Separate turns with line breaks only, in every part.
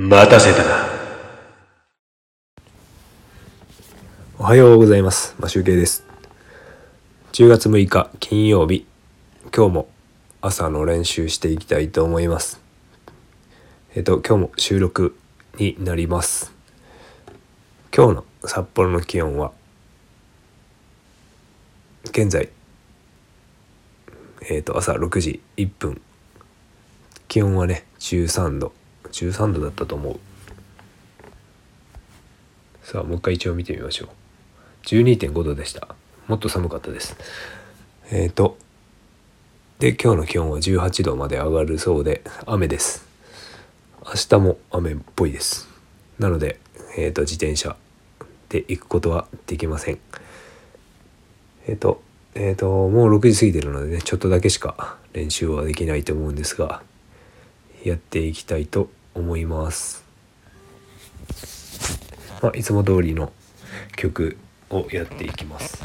待たせたな。
おはようございます。マシュウケイです。10月6日金曜日、今日も朝の練習していきたいと思います。えっと、今日も収録になります。今日の札幌の気温は、現在、えっと、朝6時1分。気温はね、13度。13度だったと思う。さあ、もう一回一応見てみましょう。12.5度でした。もっと寒かったです。えっ、と、で、今日の気温は18度まで上がるそうで、雨です。明日も雨っぽいです。なので、えっ、と、自転車で行くことはできません。えっ、と、えっ、と、もう6時過ぎてるのでね、ちょっとだけしか練習はできないと思うんですが、やっていきたいと思います。まあ、いつも通りの曲をやっていきます。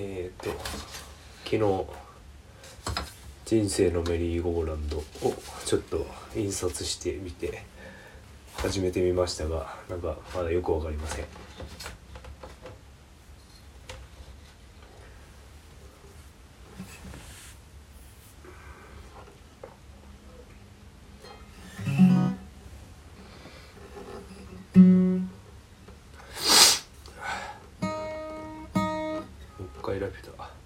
えー、と昨日「人生のメリーゴーランド」をちょっと印刷してみて始めてみましたがなんかまだよく分かりません。回ラピュタ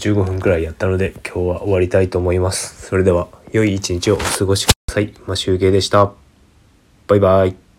15分くらいやったので今日は終わりたいと思います。それでは良い一日をお過ごしください。ま、集計でした。バイバイ。